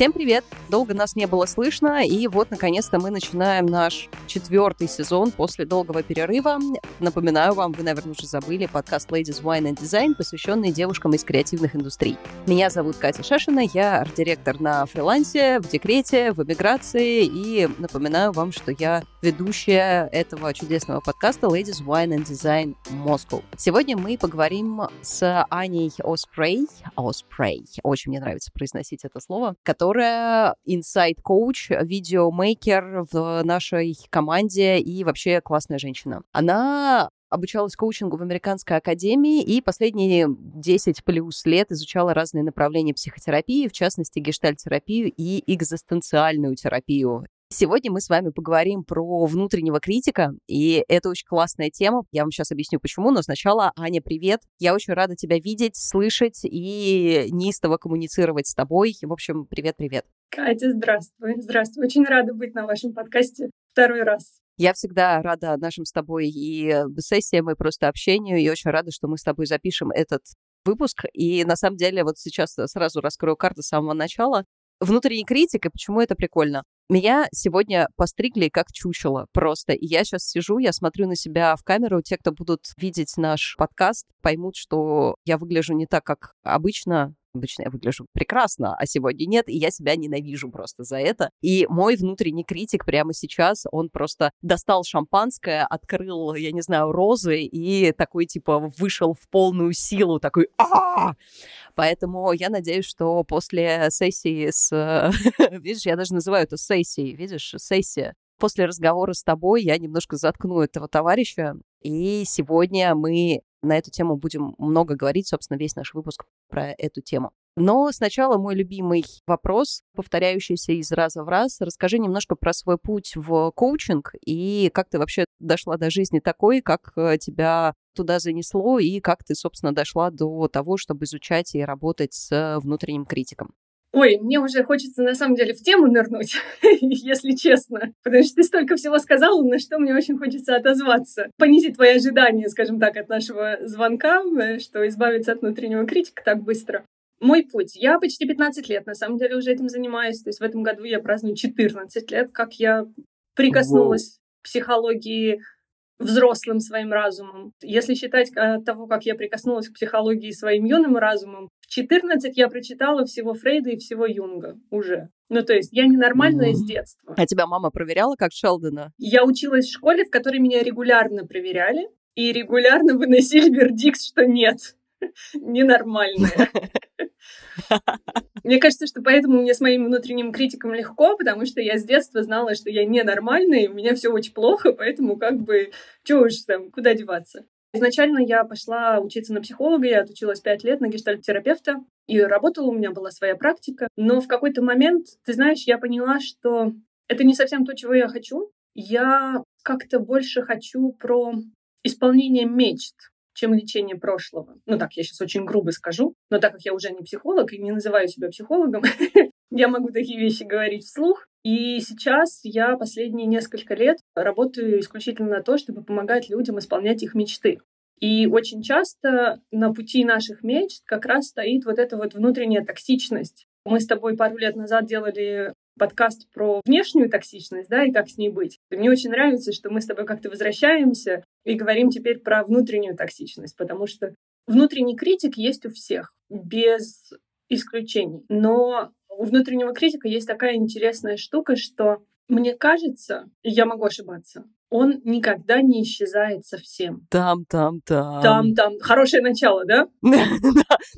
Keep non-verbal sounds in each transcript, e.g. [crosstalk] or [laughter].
Всем привет! Долго нас не было слышно, и вот, наконец-то, мы начинаем наш четвертый сезон после долгого перерыва. Напоминаю вам, вы, наверное, уже забыли, подкаст Ladies Wine and Design, посвященный девушкам из креативных индустрий. Меня зовут Катя Шашина, я арт-директор на фрилансе, в декрете, в эмиграции, и напоминаю вам, что я ведущая этого чудесного подкаста Ladies Wine and Design Moscow. Сегодня мы поговорим с Аней Оспрей, Оспрей, очень мне нравится произносить это слово, которая инсайт-коуч, видеомейкер в нашей команде и вообще классная женщина. Она обучалась коучингу в Американской академии и последние 10 плюс лет изучала разные направления психотерапии, в частности, гештальтерапию и экзистенциальную терапию. Сегодня мы с вами поговорим про внутреннего критика, и это очень классная тема. Я вам сейчас объясню, почему, но сначала, Аня, привет. Я очень рада тебя видеть, слышать и неистово коммуницировать с тобой. В общем, привет-привет. Катя, здравствуй. Здравствуй. Очень рада быть на вашем подкасте второй раз. Я всегда рада нашим с тобой и сессиям, и просто общению, и очень рада, что мы с тобой запишем этот выпуск. И на самом деле вот сейчас сразу раскрою карты с самого начала. Внутренний критик, и почему это прикольно? Меня сегодня постригли как чучело просто. И я сейчас сижу, я смотрю на себя в камеру. Те, кто будут видеть наш подкаст, поймут, что я выгляжу не так, как обычно. Обычно я выгляжу прекрасно, а сегодня нет, и я себя ненавижу просто за это. И мой внутренний критик прямо сейчас, он просто достал шампанское, открыл, я не знаю, розы и такой, типа, вышел в полную силу, такой а Поэтому я надеюсь, что после сессии с... [laughs] Видишь, я даже называю это сессией, видишь, сессия. После разговора с тобой я немножко заткну этого товарища, и сегодня мы на эту тему будем много говорить, собственно, весь наш выпуск про эту тему. Но сначала мой любимый вопрос, повторяющийся из раза в раз. Расскажи немножко про свой путь в коучинг и как ты вообще дошла до жизни такой, как э, тебя туда занесло и как ты, собственно, дошла до того, чтобы изучать и работать с внутренним критиком. Ой, мне уже хочется на самом деле в тему нырнуть, [laughs] если честно. Потому что ты столько всего сказала, на что мне очень хочется отозваться. Понизить твои ожидания, скажем так, от нашего звонка, э, что избавиться от внутреннего критика так быстро. Мой путь. Я почти 15 лет, на самом деле, уже этим занимаюсь. То есть в этом году я праздную 14 лет, как я прикоснулась Воу. к психологии взрослым своим разумом. Если считать от того, как я прикоснулась к психологии своим юным разумом, в 14 я прочитала всего Фрейда и всего Юнга уже. Ну, то есть я ненормальная mm. с детства. А тебя мама проверяла, как Шелдона? Я училась в школе, в которой меня регулярно проверяли, и регулярно выносили вердикт, что нет, ненормальная. Мне кажется, что поэтому мне с моим внутренним критиком легко, потому что я с детства знала, что я ненормальная, и у меня все очень плохо, поэтому как бы, что уж там, куда деваться. Изначально я пошла учиться на психолога, я отучилась пять лет на гештальт-терапевта, и работала, у меня была своя практика. Но в какой-то момент, ты знаешь, я поняла, что это не совсем то, чего я хочу. Я как-то больше хочу про исполнение мечт чем лечение прошлого. Ну так, я сейчас очень грубо скажу, но так как я уже не психолог и не называю себя психологом, [laughs] я могу такие вещи говорить вслух. И сейчас я последние несколько лет работаю исключительно на то, чтобы помогать людям исполнять их мечты. И очень часто на пути наших мечт как раз стоит вот эта вот внутренняя токсичность. Мы с тобой пару лет назад делали подкаст про внешнюю токсичность, да, и как с ней быть. Мне очень нравится, что мы с тобой как-то возвращаемся и говорим теперь про внутреннюю токсичность, потому что внутренний критик есть у всех, без исключений. Но у внутреннего критика есть такая интересная штука, что мне кажется, я могу ошибаться, он никогда не исчезает совсем. Там, там, там. Там, там. Хорошее начало, да? [laughs]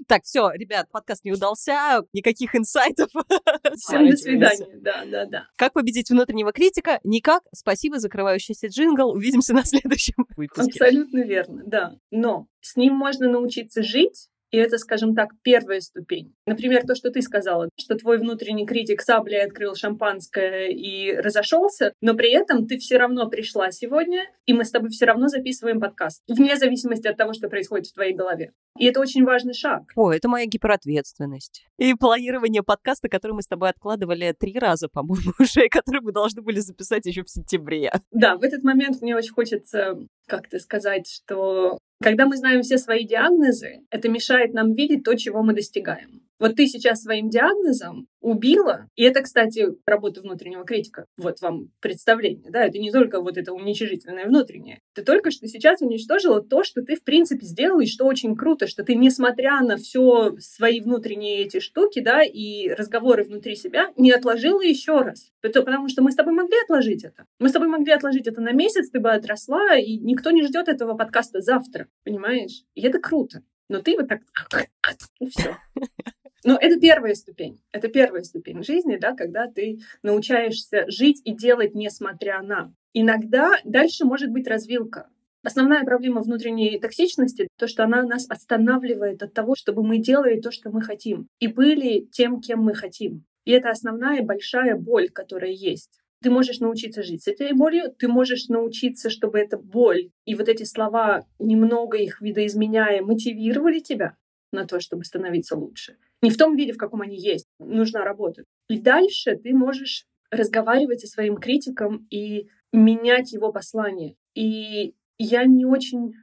Так, все, ребят, подкаст не удался, никаких инсайтов. [laughs] Всем до свидания. Да, да, да. Как победить внутреннего критика? Никак. Спасибо, закрывающийся джингл. Увидимся на следующем [laughs] выпуске. Абсолютно верно, да. Но с ним можно научиться жить, и это, скажем так, первая ступень. Например, то, что ты сказала, что твой внутренний критик саблей открыл шампанское и разошелся, но при этом ты все равно пришла сегодня, и мы с тобой все равно записываем подкаст, вне зависимости от того, что происходит в твоей голове. И это очень важный шаг. О, это моя гиперответственность. И планирование подкаста, который мы с тобой откладывали три раза, по-моему, [laughs] уже, который мы должны были записать еще в сентябре. Да, в этот момент мне очень хочется как-то сказать, что когда мы знаем все свои диагнозы, это мешает нам видеть то, чего мы достигаем. Вот ты сейчас своим диагнозом убила, и это, кстати, работа внутреннего критика. Вот вам представление, да, это не только вот это уничижительное внутреннее. Ты только что сейчас уничтожила то, что ты, в принципе, сделала, и что очень круто, что ты, несмотря на все свои внутренние эти штуки, да, и разговоры внутри себя, не отложила еще раз. Потому что мы с тобой могли отложить это. Мы с тобой могли отложить это на месяц, ты бы отросла, и никто не ждет этого подкаста завтра, понимаешь? И это круто. Но ты вот так, [laughs] и все. Но это первая ступень. Это первая ступень жизни, да, когда ты научаешься жить и делать несмотря на. Иногда дальше может быть развилка. Основная проблема внутренней токсичности — то, что она нас останавливает от того, чтобы мы делали то, что мы хотим, и были тем, кем мы хотим. И это основная большая боль, которая есть. Ты можешь научиться жить с этой болью, ты можешь научиться, чтобы эта боль и вот эти слова, немного их видоизменяя, мотивировали тебя на то, чтобы становиться лучше. Не в том виде, в каком они есть. Нужна работа. И дальше ты можешь разговаривать со своим критиком и менять его послание. И я не очень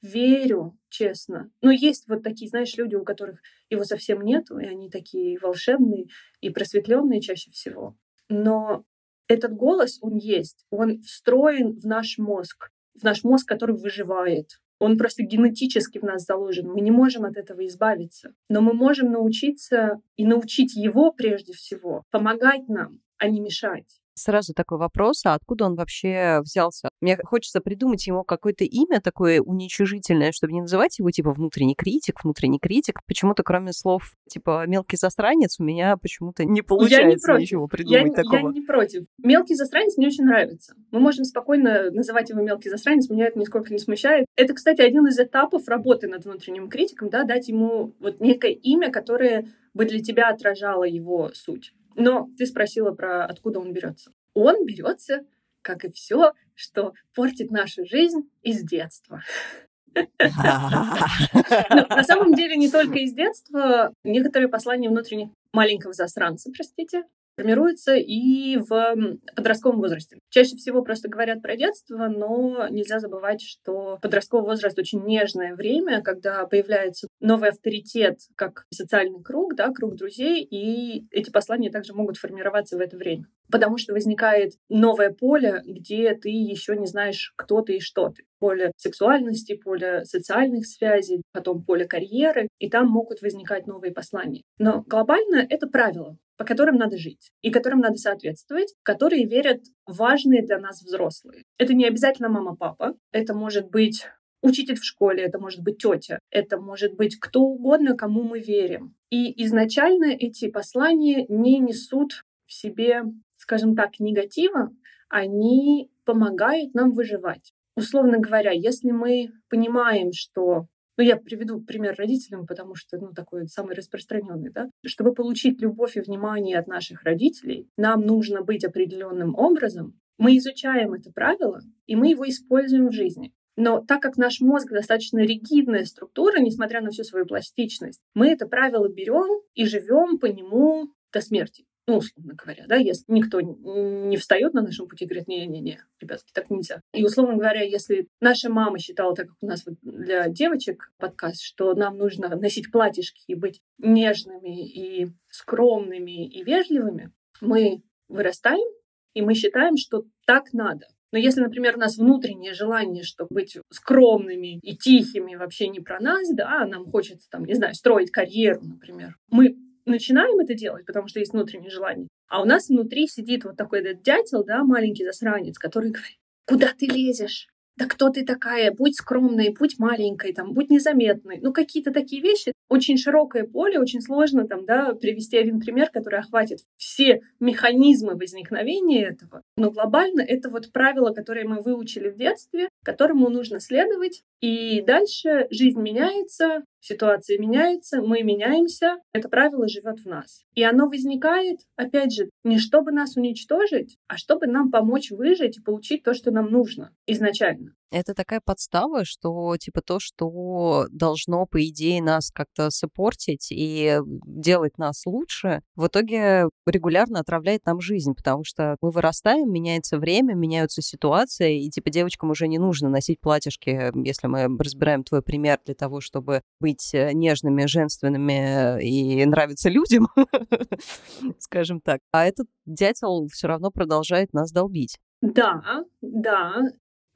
верю, честно. Но есть вот такие, знаешь, люди, у которых его совсем нету, и они такие волшебные и просветленные чаще всего. Но этот голос, он есть, он встроен в наш мозг, в наш мозг, который выживает. Он просто генетически в нас заложен. Мы не можем от этого избавиться. Но мы можем научиться и научить его прежде всего помогать нам, а не мешать сразу такой вопрос, а откуда он вообще взялся? Мне хочется придумать ему какое-то имя такое уничижительное, чтобы не называть его типа внутренний критик, внутренний критик. Почему-то кроме слов типа мелкий засранец у меня почему-то не получается я не ничего придумать я, такого. Я не против. Мелкий засранец мне очень нравится. Мы можем спокойно называть его мелкий засранец, меня это нисколько не смущает. Это, кстати, один из этапов работы над внутренним критиком, да, дать ему вот некое имя, которое бы для тебя отражало его суть. Но ты спросила про откуда он берется. Он берется, как и все, что портит нашу жизнь из детства. На самом деле не только из детства. Некоторые послания внутренних маленького засранца, простите, формируется и в подростковом возрасте. Чаще всего просто говорят про детство, но нельзя забывать, что подростковый возраст очень нежное время, когда появляется новый авторитет, как социальный круг, да, круг друзей, и эти послания также могут формироваться в это время. Потому что возникает новое поле, где ты еще не знаешь, кто ты и что ты. Поле сексуальности, поле социальных связей, потом поле карьеры, и там могут возникать новые послания. Но глобально это правило по которым надо жить и которым надо соответствовать, которые верят важные для нас взрослые. Это не обязательно мама-папа, это может быть учитель в школе, это может быть тетя, это может быть кто угодно, кому мы верим. И изначально эти послания не несут в себе, скажем так, негатива, они помогают нам выживать. Условно говоря, если мы понимаем, что ну, я приведу пример родителям, потому что, ну, такой самый распространенный, да. Чтобы получить любовь и внимание от наших родителей, нам нужно быть определенным образом. Мы изучаем это правило, и мы его используем в жизни. Но так как наш мозг достаточно ригидная структура, несмотря на всю свою пластичность, мы это правило берем и живем по нему до смерти ну, условно говоря, да, если никто не встает на нашем пути и говорит, не-не-не, ребятки, так нельзя. И, условно говоря, если наша мама считала, так как у нас вот для девочек подкаст, что нам нужно носить платьишки и быть нежными и скромными и вежливыми, мы вырастаем, и мы считаем, что так надо. Но если, например, у нас внутреннее желание, чтобы быть скромными и тихими вообще не про нас, да, а нам хочется, там, не знаю, строить карьеру, например, мы начинаем это делать, потому что есть внутреннее желание, а у нас внутри сидит вот такой этот дятел, да, маленький засранец, который говорит, куда ты лезешь? да кто ты такая, будь скромной, будь маленькой, там, будь незаметной. Ну, какие-то такие вещи. Очень широкое поле, очень сложно там, да, привести один пример, который охватит все механизмы возникновения этого. Но глобально это вот правило, которое мы выучили в детстве, которому нужно следовать. И дальше жизнь меняется, ситуация меняется, мы меняемся, это правило живет в нас. И оно возникает, опять же, не чтобы нас уничтожить, а чтобы нам помочь выжить и получить то, что нам нужно изначально. Это такая подстава, что типа то, что должно, по идее, нас как-то сопортить и делать нас лучше, в итоге регулярно отравляет нам жизнь, потому что мы вырастаем, меняется время, меняются ситуации, и типа девочкам уже не нужно носить платьишки, если мы разбираем твой пример для того, чтобы быть э, нежными, женственными и нравиться людям, [laughs] скажем так. А этот дятел все равно продолжает нас долбить. Да, да.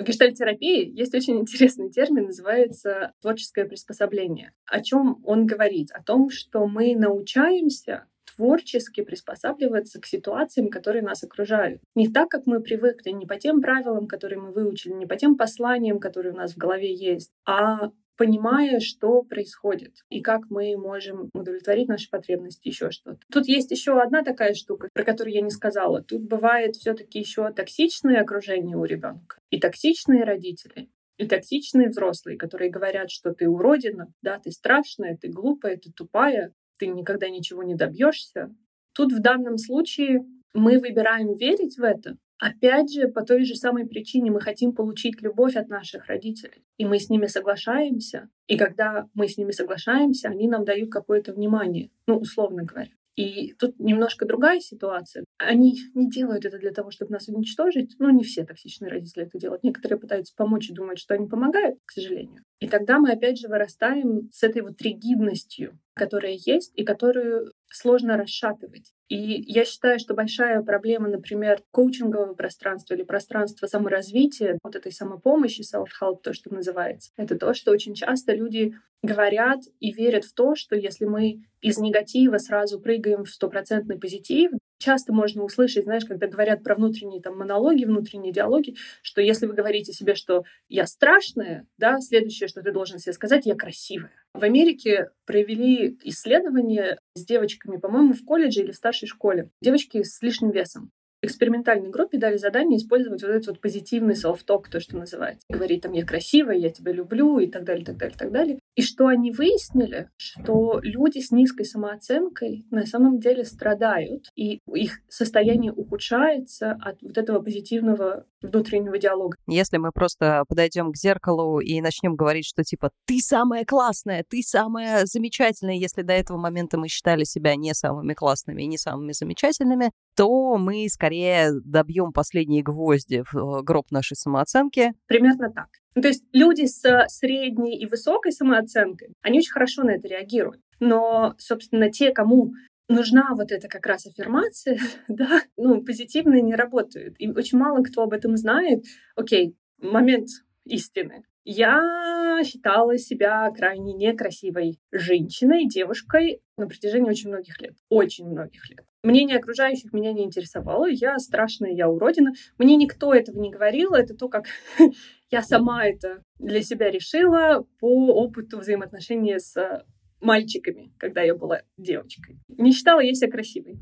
В гештальтерапии есть очень интересный термин, называется творческое приспособление. О чем он говорит? О том, что мы научаемся творчески приспосабливаться к ситуациям, которые нас окружают. Не так, как мы привыкли, не по тем правилам, которые мы выучили, не по тем посланиям, которые у нас в голове есть, а понимая, что происходит и как мы можем удовлетворить наши потребности, еще что-то. Тут есть еще одна такая штука, про которую я не сказала. Тут бывает все-таки еще токсичное окружение у ребенка и токсичные родители, и токсичные взрослые, которые говорят, что ты уродина, да, ты страшная, ты глупая, ты тупая, ты никогда ничего не добьешься. Тут в данном случае мы выбираем верить в это, Опять же, по той же самой причине мы хотим получить любовь от наших родителей, и мы с ними соглашаемся. И когда мы с ними соглашаемся, они нам дают какое-то внимание, ну, условно говоря. И тут немножко другая ситуация. Они не делают это для того, чтобы нас уничтожить. Ну, не все токсичные родители это делают. Некоторые пытаются помочь и думают, что они помогают, к сожалению. И тогда мы опять же вырастаем с этой вот ригидностью, которая есть и которую сложно расшатывать. И я считаю, что большая проблема, например, коучингового пространства или пространства саморазвития, вот этой самопомощи, self-help, то, что называется, это то, что очень часто люди говорят и верят в то, что если мы из негатива сразу прыгаем в стопроцентный позитив, часто можно услышать, знаешь, когда говорят про внутренние там монологи, внутренние диалоги, что если вы говорите себе, что я страшная, да, следующее, что ты должен себе сказать, я красивая. В Америке провели исследование с девочками, по-моему, в колледже или в старшей школе. Девочки с лишним весом экспериментальной группе дали задание использовать вот этот вот позитивный self-talk, то, что называется. Говорить там «я красивая», «я тебя люблю» и так далее, так далее, так далее. И что они выяснили, что люди с низкой самооценкой на самом деле страдают, и их состояние ухудшается от вот этого позитивного внутреннего диалога. Если мы просто подойдем к зеркалу и начнем говорить, что типа «ты самая классная», «ты самая замечательная», если до этого момента мы считали себя не самыми классными и не самыми замечательными, то мы скорее добьем последние гвозди в э, гроб нашей самооценки. Примерно так. Ну, то есть люди с средней и высокой самооценкой, они очень хорошо на это реагируют. Но, собственно, те, кому нужна вот эта как раз аффирмация, [laughs] да, ну, позитивные не работают. И очень мало кто об этом знает. Окей, момент истины. Я считала себя крайне некрасивой женщиной, девушкой на протяжении очень многих лет. Очень многих лет. Мнение окружающих меня не интересовало. Я страшная, я уродина. Мне никто этого не говорил. Это то, как [laughs] я сама это для себя решила по опыту взаимоотношений с мальчиками, когда я была девочкой. Не считала я себя красивой.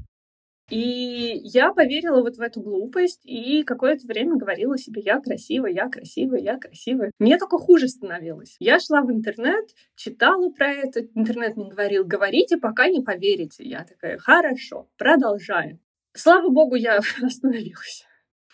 И я поверила вот в эту глупость и какое-то время говорила себе, я красивая, я красивая, я красивая. Мне только хуже становилось. Я шла в интернет, читала про это, интернет мне говорил, говорите, пока не поверите. Я такая, хорошо, продолжаем. Слава богу, я [laughs] остановилась.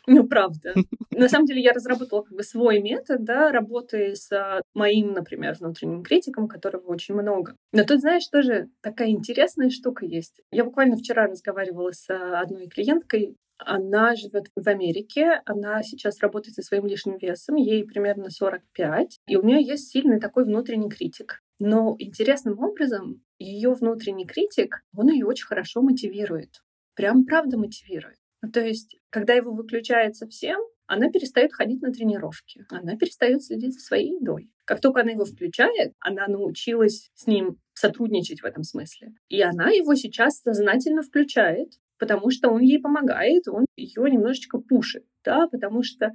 [laughs] Ну, правда. На самом деле я разработала как бы свой метод, да, работы с а, моим, например, внутренним критиком, которого очень много. Но тут, знаешь, тоже такая интересная штука есть. Я буквально вчера разговаривала с а, одной клиенткой, она живет в Америке, она сейчас работает со своим лишним весом, ей примерно 45, и у нее есть сильный такой внутренний критик. Но интересным образом ее внутренний критик, он ее очень хорошо мотивирует. Прям правда мотивирует. Ну, то есть, когда его выключает совсем, она перестает ходить на тренировки, она перестает следить за своей едой. Как только она его включает, она научилась с ним сотрудничать в этом смысле. И она его сейчас сознательно включает, потому что он ей помогает, он ее немножечко пушит, да, потому что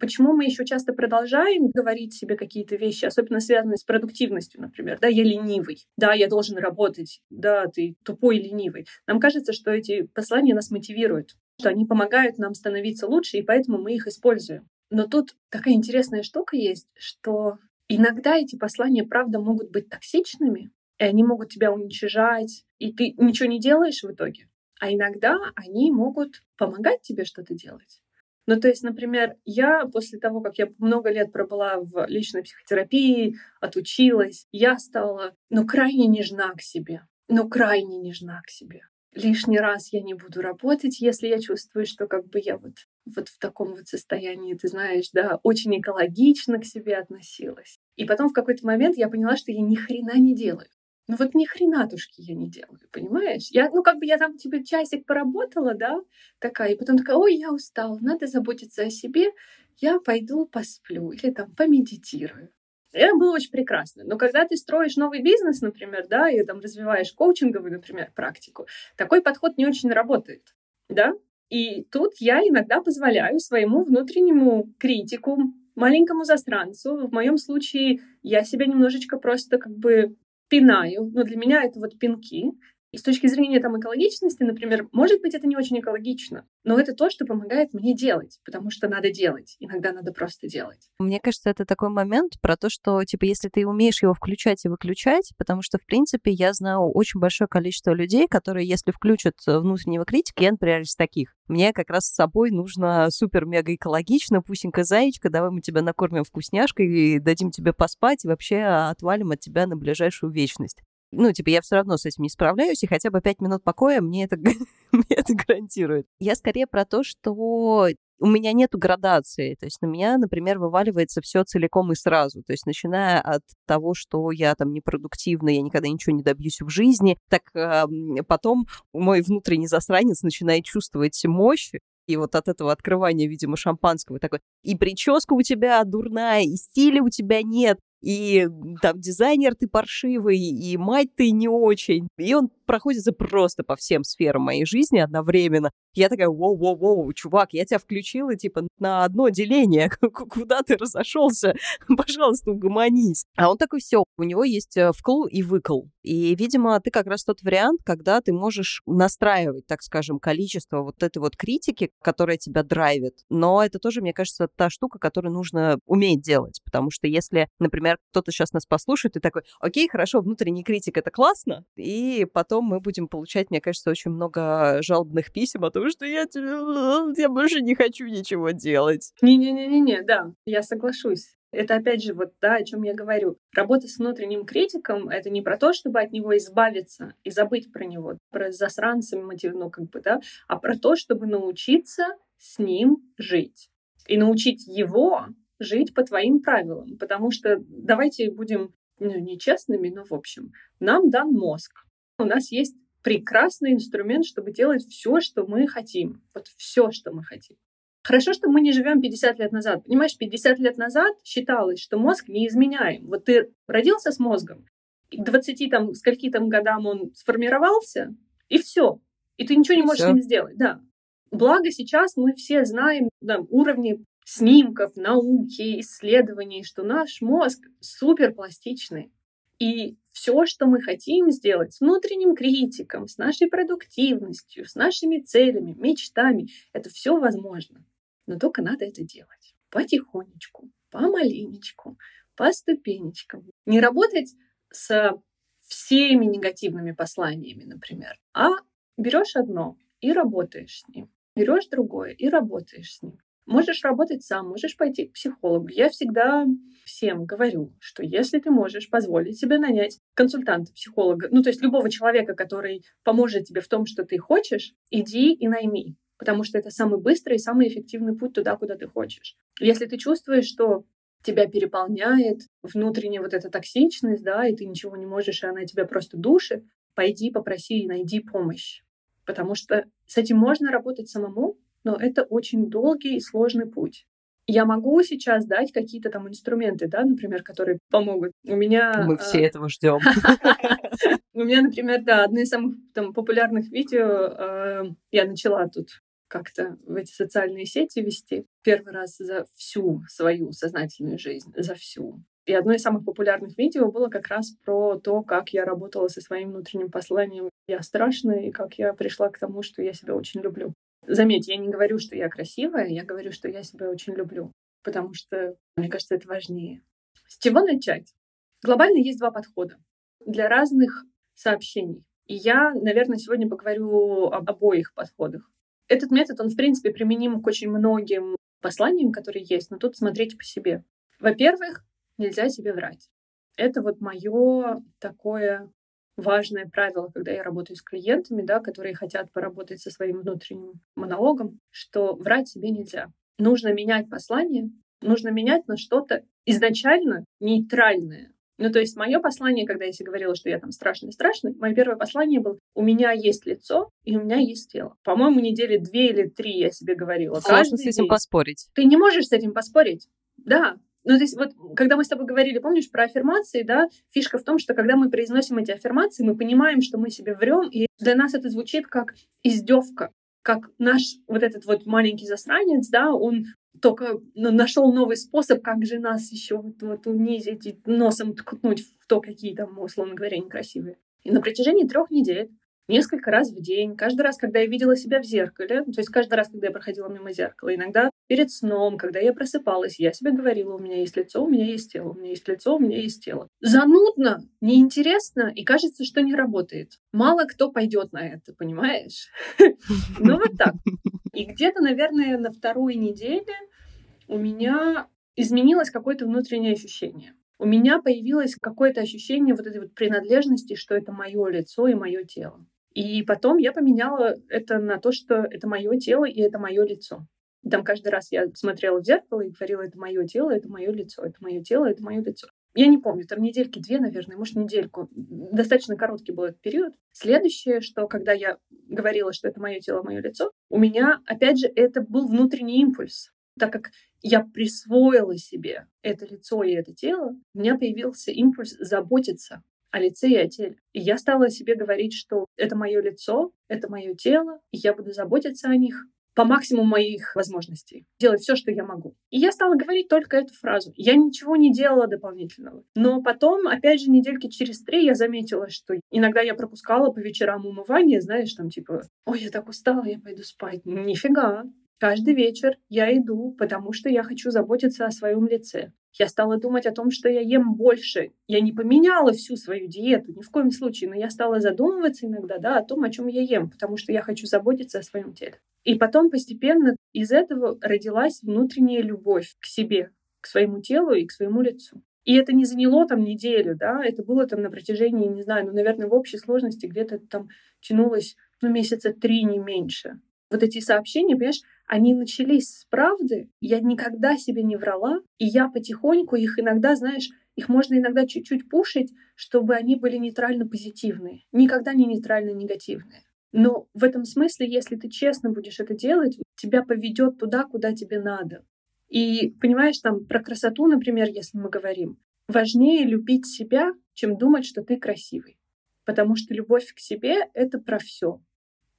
Почему мы еще часто продолжаем говорить себе какие-то вещи, особенно связанные с продуктивностью, например, да, я ленивый, да, я должен работать, да, ты тупой и ленивый. Нам кажется, что эти послания нас мотивируют, что они помогают нам становиться лучше, и поэтому мы их используем. Но тут такая интересная штука есть, что иногда эти послания, правда, могут быть токсичными, и они могут тебя уничижать, и ты ничего не делаешь в итоге. А иногда они могут помогать тебе что-то делать. Ну, то есть, например, я после того, как я много лет пробыла в личной психотерапии, отучилась, я стала, ну, крайне нежна к себе. Ну, крайне нежна к себе. Лишний раз я не буду работать, если я чувствую, что как бы я вот, вот в таком вот состоянии, ты знаешь, да, очень экологично к себе относилась. И потом в какой-то момент я поняла, что я ни хрена не делаю. Ну вот ни хренатушки я не делаю, понимаешь? Я, ну как бы я там тебе часик поработала, да, такая, и потом такая, ой, я устала, надо заботиться о себе, я пойду посплю или там помедитирую. Это было очень прекрасно. Но когда ты строишь новый бизнес, например, да, и там развиваешь коучинговую, например, практику, такой подход не очень работает, да. И тут я иногда позволяю своему внутреннему критику, маленькому застранцу, в моем случае я себя немножечко просто как бы пинаю, но для меня это вот пинки. И с точки зрения там экологичности, например, может быть, это не очень экологично, но это то, что помогает мне делать, потому что надо делать. Иногда надо просто делать. Мне кажется, это такой момент про то, что, типа, если ты умеешь его включать и выключать, потому что, в принципе, я знаю очень большое количество людей, которые, если включат внутреннего критика, я, например, из таких. Мне как раз с собой нужно супер-мега экологично, пусенька зайчка, давай мы тебя накормим вкусняшкой и дадим тебе поспать, и вообще отвалим от тебя на ближайшую вечность ну, типа, я все равно с этим не справляюсь, и хотя бы пять минут покоя мне это, [laughs] мне это гарантирует. Я скорее про то, что у меня нету градации. То есть на меня, например, вываливается все целиком и сразу. То есть начиная от того, что я там непродуктивна, я никогда ничего не добьюсь в жизни, так э, потом мой внутренний засранец начинает чувствовать мощь, и вот от этого открывания, видимо, шампанского такой, и прическа у тебя дурная, и стиля у тебя нет, и там дизайнер ты паршивый, и мать ты не очень. И он проходится просто по всем сферам моей жизни одновременно. Я такая, воу-воу-воу, чувак, я тебя включила, типа, на одно деление. Куда ты разошелся? [laughs] Пожалуйста, угомонись. А он такой, все, у него есть э, вкл и выкл. И, видимо, ты как раз тот вариант, когда ты можешь настраивать, так скажем, количество вот этой вот критики, которая тебя драйвит. Но это тоже, мне кажется, та штука, которую нужно уметь делать. Потому что если, например, кто-то сейчас нас послушает и такой, окей, хорошо, внутренний критик — это классно, и потом мы будем получать, мне кажется, очень много жалобных писем о том, что я я больше не хочу ничего делать. Не-не-не-не, да, я соглашусь. Это опять же вот, да, о чем я говорю. Работа с внутренним критиком — это не про то, чтобы от него избавиться и забыть про него, про засранца ну, как бы, да, а про то, чтобы научиться с ним жить. И научить его жить по твоим правилам. Потому что давайте будем ну, нечестными, но в общем, нам дан мозг у нас есть прекрасный инструмент, чтобы делать все, что мы хотим. Вот все, что мы хотим. Хорошо, что мы не живем 50 лет назад. Понимаешь, 50 лет назад считалось, что мозг не изменяем. Вот ты родился с мозгом, к 20 там, скольки там годам он сформировался, и все. И ты ничего не можешь с ним сделать. Да. Благо сейчас мы все знаем да, уровни снимков, науки, исследований, что наш мозг суперпластичный. И все, что мы хотим сделать с внутренним критиком, с нашей продуктивностью, с нашими целями, мечтами, это все возможно. Но только надо это делать потихонечку, помаленечку, по ступенечкам. Не работать с всеми негативными посланиями, например, а берешь одно и работаешь с ним. Берешь другое и работаешь с ним. Можешь работать сам, можешь пойти к психологу. Я всегда всем говорю, что если ты можешь позволить себе нанять консультанта, психолога, ну то есть любого человека, который поможет тебе в том, что ты хочешь, иди и найми, потому что это самый быстрый и самый эффективный путь туда, куда ты хочешь. Если ты чувствуешь, что тебя переполняет внутренняя вот эта токсичность, да, и ты ничего не можешь, и она тебя просто душит, пойди попроси и найди помощь. Потому что с этим можно работать самому, но это очень долгий и сложный путь. Я могу сейчас дать какие-то там инструменты, да, например, которые помогут. У меня... Мы все а, этого ждем. [laughs] У меня, например, да, одно из самых там, популярных видео а, я начала тут как-то в эти социальные сети вести. Первый раз за всю свою сознательную жизнь, за всю. И одно из самых популярных видео было как раз про то, как я работала со своим внутренним посланием «Я страшная», и как я пришла к тому, что я себя очень люблю. Заметь, я не говорю, что я красивая, я говорю, что я себя очень люблю, потому что, мне кажется, это важнее. С чего начать? Глобально есть два подхода для разных сообщений. И я, наверное, сегодня поговорю об обоих подходах. Этот метод, он, в принципе, применим к очень многим посланиям, которые есть, но тут смотрите по себе. Во-первых, нельзя себе врать. Это вот мое такое важное правило, когда я работаю с клиентами, да, которые хотят поработать со своим внутренним монологом, что врать себе нельзя. Нужно менять послание, нужно менять на что-то изначально нейтральное. Ну, то есть мое послание, когда я себе говорила, что я там страшный-страшный, мое первое послание было, у меня есть лицо и у меня есть тело. По-моему, недели две или три я себе говорила. Сложно с этим день. поспорить. Ты не можешь с этим поспорить. Да, ну, то есть вот, когда мы с тобой говорили, помнишь, про аффирмации, да, фишка в том, что когда мы произносим эти аффирмации, мы понимаем, что мы себе врем, и для нас это звучит как издевка, как наш вот этот вот маленький засранец, да, он только нашел новый способ, как же нас еще вот, вот унизить и носом ткнуть в то, какие там, условно говоря, некрасивые. И на протяжении трех недель несколько раз в день, каждый раз, когда я видела себя в зеркале, то есть каждый раз, когда я проходила мимо зеркала, иногда перед сном, когда я просыпалась, я себе говорила, у меня есть лицо, у меня есть тело, у меня есть лицо, у меня есть тело. Занудно, неинтересно, и кажется, что не работает. Мало кто пойдет на это, понимаешь? [laughs] Ну вот так. И где-то, наверное, на второй неделе у меня изменилось какое-то внутреннее ощущение. У меня появилось какое-то ощущение вот этой вот принадлежности, что это мое лицо и мое тело. И потом я поменяла это на то, что это мое тело и это мое лицо. Там каждый раз я смотрела в зеркало и говорила, это мое тело, это мое лицо, это мое тело, это мое лицо. Я не помню, там недельки две, наверное, может, недельку. Достаточно короткий был этот период. Следующее, что когда я говорила, что это мое тело, мое лицо, у меня, опять же, это был внутренний импульс. Так как я присвоила себе это лицо и это тело, у меня появился импульс заботиться о лице и о теле. И я стала себе говорить, что это мое лицо, это мое тело, и я буду заботиться о них по максимуму моих возможностей, делать все, что я могу. И я стала говорить только эту фразу. Я ничего не делала дополнительного. Но потом, опять же, недельки через три я заметила, что иногда я пропускала по вечерам умывание, знаешь, там типа, ой, я так устала, я пойду спать. Нифига. Каждый вечер я иду, потому что я хочу заботиться о своем лице. Я стала думать о том, что я ем больше. Я не поменяла всю свою диету, ни в коем случае, но я стала задумываться иногда да, о том, о чем я ем, потому что я хочу заботиться о своем теле. И потом постепенно из этого родилась внутренняя любовь к себе, к своему телу и к своему лицу. И это не заняло там неделю, да, это было там на протяжении, не знаю, ну, наверное, в общей сложности где-то там тянулось, ну, месяца три, не меньше. Вот эти сообщения, понимаешь, они начались с правды, я никогда себе не врала, и я потихоньку их иногда, знаешь, их можно иногда чуть-чуть пушить, чтобы они были нейтрально позитивные, никогда не нейтрально негативные. Но в этом смысле, если ты честно будешь это делать, тебя поведет туда, куда тебе надо. И понимаешь, там про красоту, например, если мы говорим, важнее любить себя, чем думать, что ты красивый. Потому что любовь к себе — это про все.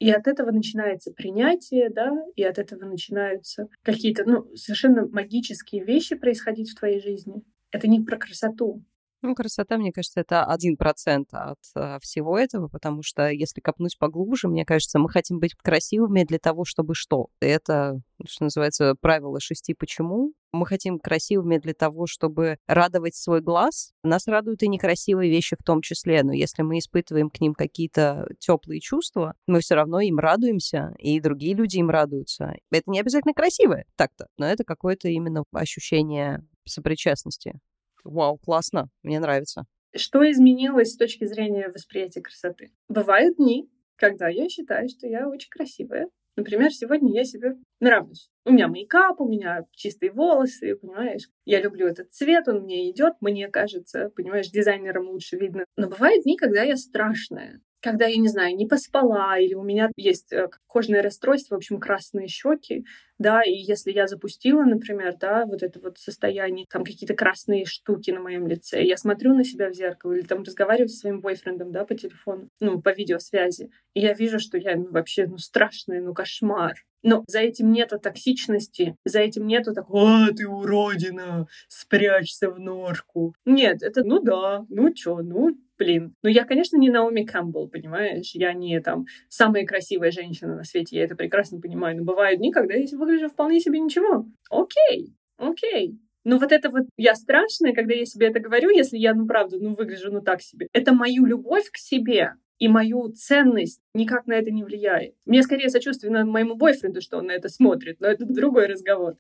И от этого начинается принятие, да, и от этого начинаются какие-то, ну, совершенно магические вещи происходить в твоей жизни. Это не про красоту, ну, красота, мне кажется, это один процент от э, всего этого, потому что если копнуть поглубже, мне кажется, мы хотим быть красивыми для того, чтобы что? Это, что называется, правило шести почему. Мы хотим красивыми для того, чтобы радовать свой глаз. Нас радуют и некрасивые вещи в том числе, но если мы испытываем к ним какие-то теплые чувства, мы все равно им радуемся, и другие люди им радуются. Это не обязательно красивое так-то, но это какое-то именно ощущение сопричастности. Вау, классно, мне нравится. Что изменилось с точки зрения восприятия красоты? Бывают дни, когда я считаю, что я очень красивая. Например, сегодня я себе нравлюсь. У меня мейкап, у меня чистые волосы, понимаешь? Я люблю этот цвет, он мне идет, мне кажется, понимаешь, дизайнерам лучше видно. Но бывают дни, когда я страшная когда я, не знаю, не поспала, или у меня есть э, кожное расстройство, в общем, красные щеки, да, и если я запустила, например, да, вот это вот состояние, там какие-то красные штуки на моем лице, я смотрю на себя в зеркало или там разговариваю со своим бойфрендом, да, по телефону, ну, по видеосвязи, и я вижу, что я ну, вообще, ну, страшная, ну, кошмар. Но за этим нету токсичности, за этим нету такого «А, ты уродина, спрячься в норку». Нет, это ну да, ну чё, ну блин. Ну, я, конечно, не Наоми Кэмпбелл, понимаешь? Я не там самая красивая женщина на свете, я это прекрасно понимаю. Но бывают дни, когда я выгляжу вполне себе ничего. Окей, окей. Но вот это вот я страшная, когда я себе это говорю, если я, ну, правда, ну, выгляжу, ну, так себе. Это мою любовь к себе. И мою ценность никак на это не влияет. Мне скорее сочувственно моему бойфренду, что он на это смотрит, но это другой разговор.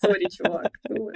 Сори, [laughs] чувак. Вот.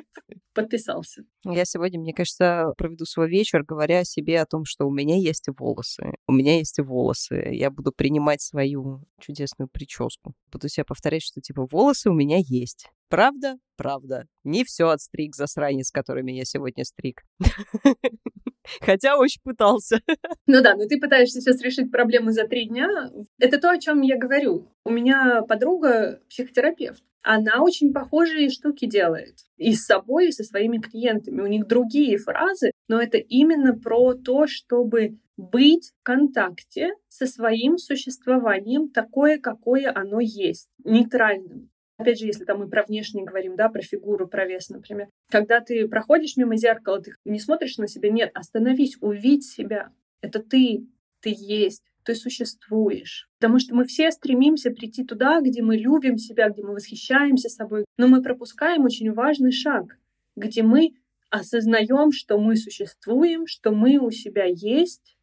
Подписался. Я сегодня, мне кажется, проведу свой вечер, говоря себе о том, что у меня есть волосы. У меня есть волосы. Я буду принимать свою чудесную прическу. Буду себе повторять, что типа волосы у меня есть. Правда? Правда. Не все отстриг засранец, которыми я сегодня стриг. [laughs] Хотя очень пытался. [laughs] Ну да, но ты пытаешься сейчас решить проблему за три дня. Это то, о чем я говорю. У меня подруга психотерапевт. Она очень похожие штуки делает. И с собой, и со своими клиентами. У них другие фразы, но это именно про то, чтобы быть в контакте со своим существованием такое, какое оно есть, нейтральным. Опять же, если там мы про внешнее говорим, да, про фигуру, про вес, например. Когда ты проходишь мимо зеркала, ты не смотришь на себя, нет, остановись, увидь себя. Это ты, ты есть, ты существуешь. Потому что мы все стремимся прийти туда, где мы любим себя, где мы восхищаемся собой, но мы пропускаем очень важный шаг, где мы осознаем, что мы существуем, что мы у себя есть,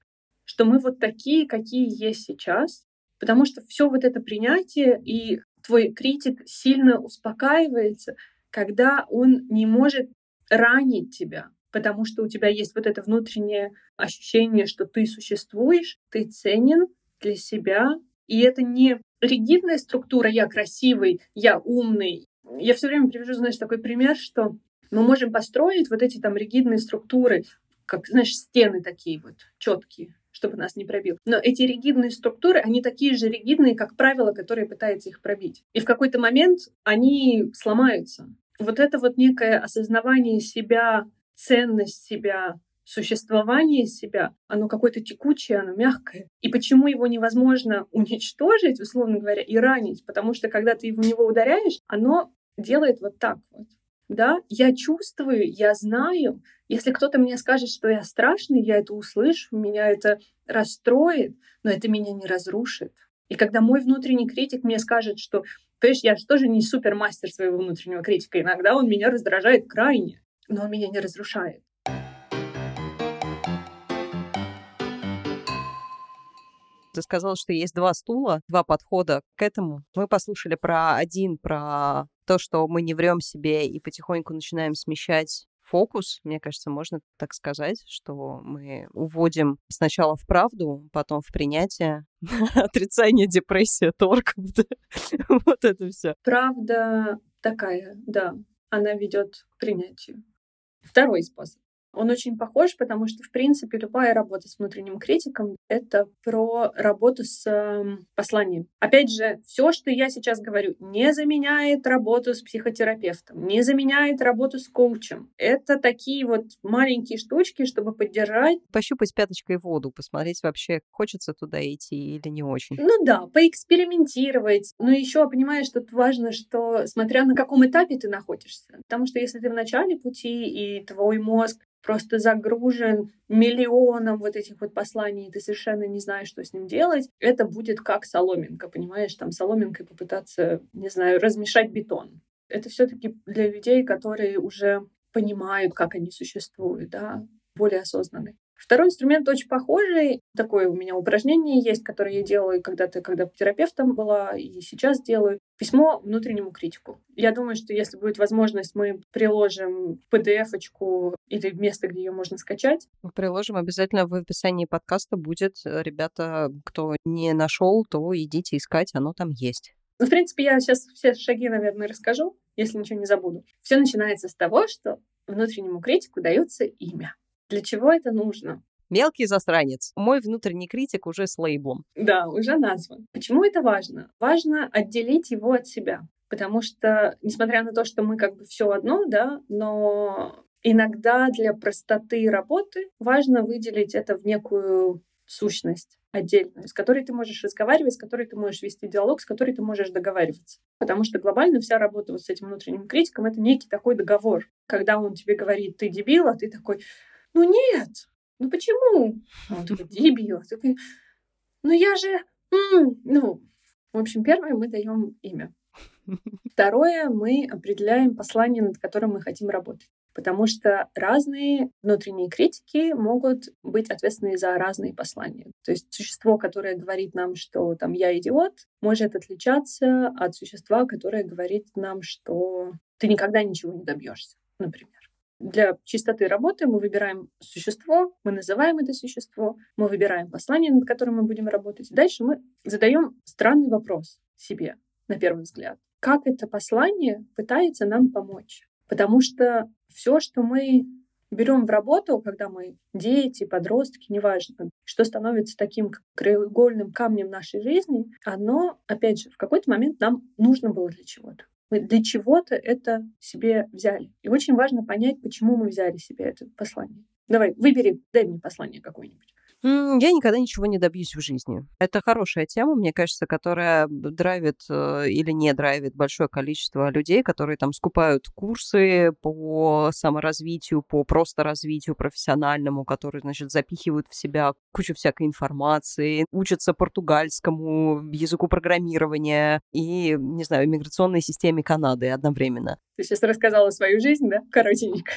что мы вот такие, какие есть сейчас, потому что все вот это принятие и твой критик сильно успокаивается, когда он не может ранить тебя, потому что у тебя есть вот это внутреннее ощущение, что ты существуешь, ты ценен для себя, и это не ригидная структура «я красивый», «я умный». Я все время привожу, знаешь, такой пример, что мы можем построить вот эти там ригидные структуры, как, знаешь, стены такие вот четкие, чтобы нас не пробил. Но эти ригидные структуры, они такие же ригидные, как правила, которые пытаются их пробить. И в какой-то момент они сломаются. Вот это вот некое осознавание себя, ценность себя, существование себя, оно какое-то текучее, оно мягкое. И почему его невозможно уничтожить, условно говоря, и ранить? Потому что когда ты в него ударяешь, оно делает вот так вот да, я чувствую, я знаю. Если кто-то мне скажет, что я страшный, я это услышу, меня это расстроит, но это меня не разрушит. И когда мой внутренний критик мне скажет, что, понимаешь, я же тоже не супермастер своего внутреннего критика, иногда он меня раздражает крайне, но он меня не разрушает. Ты сказал, что есть два стула, два подхода к этому. Мы послушали про один, про то, что мы не врем себе и потихоньку начинаем смещать фокус, мне кажется, можно так сказать, что мы уводим сначала в правду, потом в принятие, [laughs] отрицание, депрессия, торг, [laughs] вот это все. Правда такая, да, она ведет к принятию. Второй способ. Он очень похож, потому что, в принципе, любая работа с внутренним критиком — это про работу с э, посланием. Опять же, все, что я сейчас говорю, не заменяет работу с психотерапевтом, не заменяет работу с коучем. Это такие вот маленькие штучки, чтобы поддержать. Пощупать пяточкой воду, посмотреть вообще, хочется туда идти или не очень. Ну да, поэкспериментировать. Но еще понимаешь, тут важно, что смотря на каком этапе ты находишься. Потому что если ты в начале пути, и твой мозг просто загружен миллионом вот этих вот посланий, и ты совершенно не знаешь, что с ним делать, это будет как соломинка, понимаешь, там соломинкой попытаться, не знаю, размешать бетон. Это все таки для людей, которые уже понимают, как они существуют, да, более осознанные. Второй инструмент очень похожий. Такое у меня упражнение есть, которое я делаю когда-то, когда терапевтом была, и сейчас делаю. Письмо внутреннему критику. Я думаю, что если будет возможность, мы приложим PDF-очку или место, где ее можно скачать. Приложим обязательно в описании подкаста будет. Ребята, кто не нашел, то идите искать, оно там есть. Ну, в принципе, я сейчас все шаги, наверное, расскажу, если ничего не забуду. Все начинается с того, что внутреннему критику дается имя. Для чего это нужно? Мелкий засранец. Мой внутренний критик уже с лейблом. Да, уже назван. Почему это важно? Важно отделить его от себя. Потому что, несмотря на то, что мы как бы все одно, да, но иногда для простоты работы важно выделить это в некую сущность отдельную, с которой ты можешь разговаривать, с которой ты можешь вести диалог, с которой ты можешь договариваться. Потому что глобально вся работа вот с этим внутренним критиком — это некий такой договор. Когда он тебе говорит «ты дебил», а ты такой ну нет, ну почему? А он такой, дебил. Такой, ну я же, ну, в общем, первое мы даем имя. Второе, мы определяем послание, над которым мы хотим работать. потому что разные внутренние критики могут быть ответственны за разные послания. То есть существо, которое говорит нам, что там я идиот, может отличаться от существа, которое говорит нам, что ты никогда ничего не добьешься, например. Для чистоты работы мы выбираем существо, мы называем это существо, мы выбираем послание, над которым мы будем работать. Дальше мы задаем странный вопрос себе, на первый взгляд. Как это послание пытается нам помочь? Потому что все, что мы берем в работу, когда мы дети, подростки, неважно, что становится таким краеугольным камнем нашей жизни, оно, опять же, в какой-то момент нам нужно было для чего-то. Мы для чего-то это себе взяли. И очень важно понять, почему мы взяли себе это послание. Давай, выбери, дай мне послание какое-нибудь. Я никогда ничего не добьюсь в жизни. Это хорошая тема, мне кажется, которая драйвит э, или не драйвит большое количество людей, которые там скупают курсы по саморазвитию, по просто развитию профессиональному, которые, значит, запихивают в себя кучу всякой информации, учатся португальскому, языку программирования и, не знаю, иммиграционной системе Канады одновременно. Ты сейчас рассказала свою жизнь, да? Коротенько.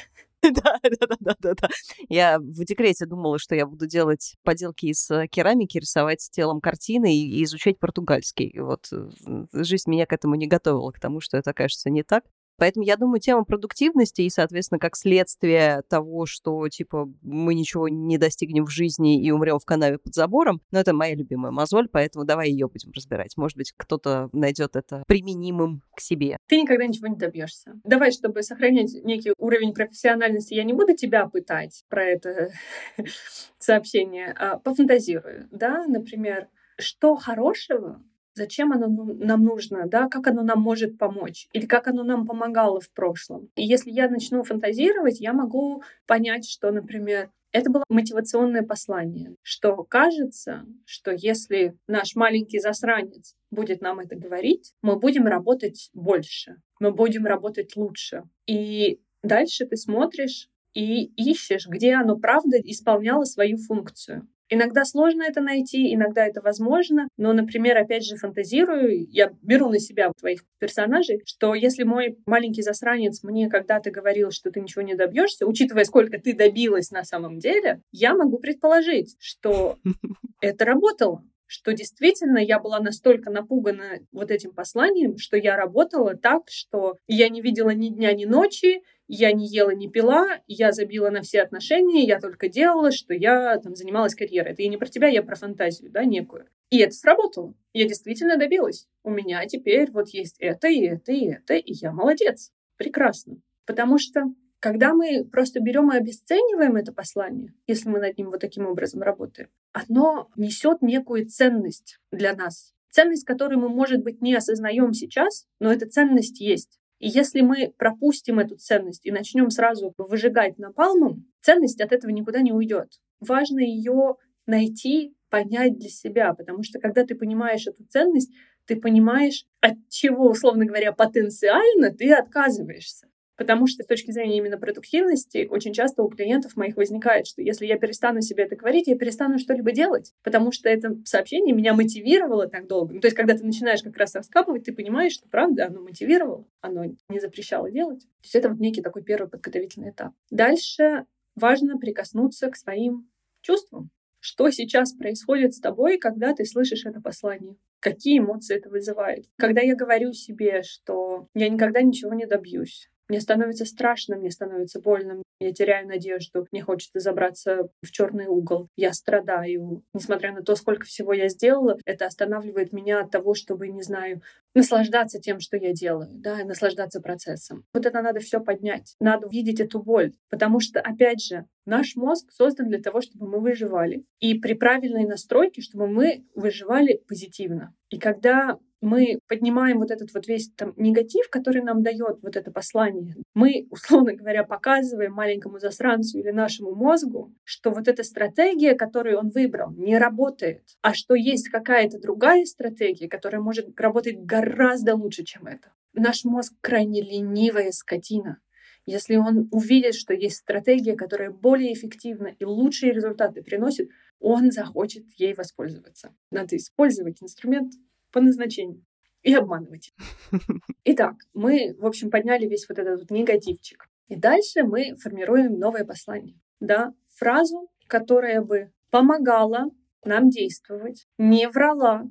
[laughs] Да, да, да, да, да. Я в декрете думала, что я буду делать поделки из э, керамики, рисовать телом картины и изучать португальский. Вот э, жизнь меня к этому не готовила, к тому, что это окажется не так. Поэтому я думаю, тема продуктивности и, соответственно, как следствие того, что, типа, мы ничего не достигнем в жизни и умрем в канаве под забором, ну, это моя любимая мозоль, поэтому давай ее будем разбирать. Может быть, кто-то найдет это применимым к себе. Ты никогда ничего не добьешься. Давай, чтобы сохранять некий уровень профессиональности, я не буду тебя пытать про это [laughs] сообщение, а пофантазирую, да, например, что хорошего зачем оно ну, нам нужно, да, как оно нам может помочь, или как оно нам помогало в прошлом. И если я начну фантазировать, я могу понять, что, например, это было мотивационное послание, что кажется, что если наш маленький засранец будет нам это говорить, мы будем работать больше, мы будем работать лучше. И дальше ты смотришь и ищешь, где оно правда исполняло свою функцию. Иногда сложно это найти, иногда это возможно, но, например, опять же фантазирую, я беру на себя твоих персонажей, что если мой маленький засранец мне когда-то говорил, что ты ничего не добьешься, учитывая, сколько ты добилась на самом деле, я могу предположить, что [laughs] это работало что действительно я была настолько напугана вот этим посланием, что я работала так, что я не видела ни дня, ни ночи, я не ела, не пила, я забила на все отношения, я только делала, что я там занималась карьерой. Это я не про тебя, я про фантазию, да, некую. И это сработало. Я действительно добилась. У меня теперь вот есть это, и это, и это, и я молодец. Прекрасно. Потому что когда мы просто берем и обесцениваем это послание, если мы над ним вот таким образом работаем, оно несет некую ценность для нас. Ценность, которую мы, может быть, не осознаем сейчас, но эта ценность есть. И если мы пропустим эту ценность и начнем сразу выжигать напалмом, ценность от этого никуда не уйдет. Важно ее найти, понять для себя, потому что когда ты понимаешь эту ценность, ты понимаешь, от чего, условно говоря, потенциально ты отказываешься. Потому что с точки зрения именно продуктивности очень часто у клиентов моих возникает, что если я перестану себе это говорить, я перестану что-либо делать, потому что это сообщение меня мотивировало так долго. Ну, то есть, когда ты начинаешь как раз раскапывать, ты понимаешь, что правда оно мотивировало, оно не запрещало делать. То есть это вот некий такой первый подготовительный этап. Дальше важно прикоснуться к своим чувствам. Что сейчас происходит с тобой, когда ты слышишь это послание? Какие эмоции это вызывает? Когда я говорю себе, что я никогда ничего не добьюсь, мне становится страшно, мне становится больно, я теряю надежду, мне хочется забраться в черный угол, я страдаю. Несмотря на то, сколько всего я сделала, это останавливает меня от того, чтобы, не знаю, наслаждаться тем, что я делаю, да, и наслаждаться процессом. Вот это надо все поднять. Надо видеть эту боль, потому что, опять же, наш мозг создан для того, чтобы мы выживали. И при правильной настройке, чтобы мы выживали позитивно. И когда мы поднимаем вот этот вот весь там негатив, который нам дает вот это послание. Мы, [laughs] условно говоря, показываем маленькому засранцу или нашему мозгу, что вот эта стратегия, которую он выбрал, не работает, а что есть какая-то другая стратегия, которая может работать гораздо лучше, чем это. Наш мозг крайне ленивая скотина. Если он увидит, что есть стратегия, которая более эффективна и лучшие результаты приносит, он захочет ей воспользоваться. Надо использовать инструмент по назначению и обманывать. [laughs] Итак, мы, в общем, подняли весь вот этот вот негативчик. И дальше мы формируем новое послание. Да, фразу, которая бы помогала нам действовать, не врала.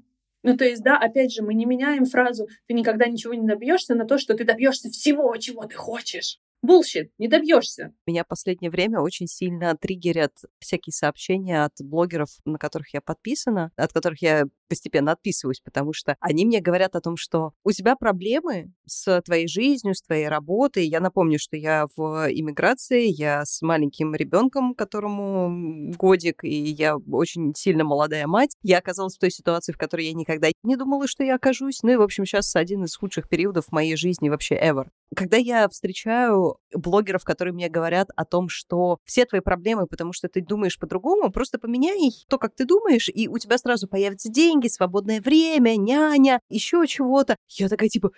Ну, то есть, да, опять же, мы не меняем фразу «ты никогда ничего не добьешься» на то, что ты добьешься всего, чего ты хочешь. Bullshit, не добьешься. Меня в последнее время очень сильно триггерят всякие сообщения от блогеров, на которых я подписана, от которых я постепенно отписываюсь, потому что они мне говорят о том, что у тебя проблемы с твоей жизнью, с твоей работой. Я напомню, что я в иммиграции, я с маленьким ребенком, которому годик, и я очень сильно молодая мать. Я оказалась в той ситуации, в которой я никогда не думала, что я окажусь. Ну и, в общем, сейчас один из худших периодов моей жизни вообще ever. Когда я встречаю блогеров, которые мне говорят о том, что все твои проблемы, потому что ты думаешь по-другому, просто поменяй то, как ты думаешь, и у тебя сразу появятся деньги, свободное время, няня, еще чего-то. Я такая типа...